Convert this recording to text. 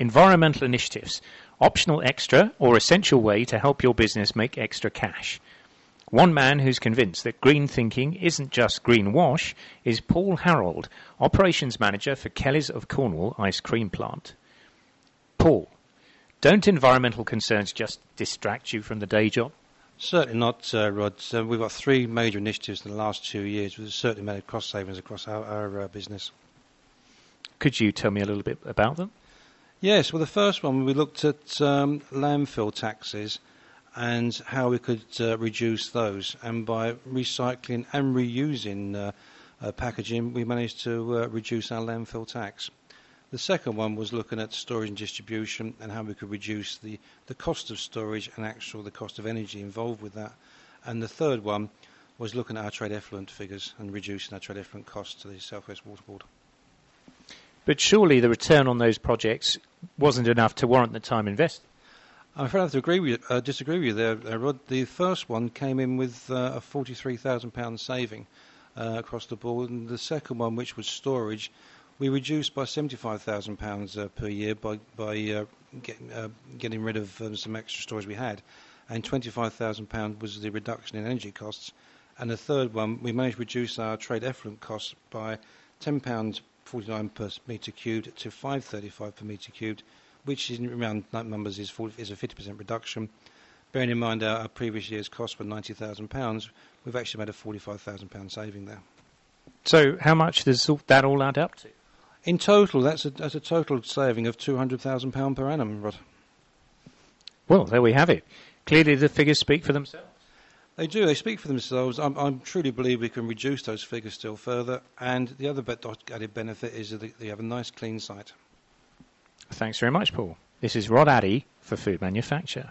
environmental initiatives, optional extra or essential way to help your business make extra cash. One man who's convinced that green thinking isn't just greenwash is Paul Harold, Operations Manager for Kelly's of Cornwall Ice Cream Plant. Paul, don't environmental concerns just distract you from the day job? Certainly not, uh, Rod. Uh, we've got three major initiatives in the last two years with certainly made cost savings across our, our uh, business. Could you tell me a little bit about them? Yes, well, the first one, we looked at um, landfill taxes and how we could uh, reduce those. And by recycling and reusing uh, uh, packaging, we managed to uh, reduce our landfill tax. The second one was looking at storage and distribution and how we could reduce the, the cost of storage and actual the cost of energy involved with that. And the third one was looking at our trade effluent figures and reducing our trade effluent costs to the South West Water Board. But surely the return on those projects wasn't enough to warrant the time invested. I'm afraid I have to agree with you, uh, disagree with you there, uh, Rod. The first one came in with uh, a £43,000 saving uh, across the board, and the second one, which was storage, we reduced by £75,000 uh, per year by, by uh, get, getting rid of um, some extra storage we had, and £25,000 was the reduction in energy costs. And the third one, we managed to reduce our trade effluent costs by £10.49 per metre cubed to 5.35 per metre cubed which in round numbers is, 40, is a 50% reduction. Bearing in mind our, our previous year's cost were £90,000, we've actually made a £45,000 saving there. So how much does that all add up to? In total, that's a, that's a total saving of £200,000 per annum, Rod. Well, there we have it. Clearly the figures speak for themselves. They do. They speak for themselves. I truly believe we can reduce those figures still further. And the other added benefit is that they have a nice, clean site. Thanks very much, Paul. This is Rod Addy for Food Manufacture.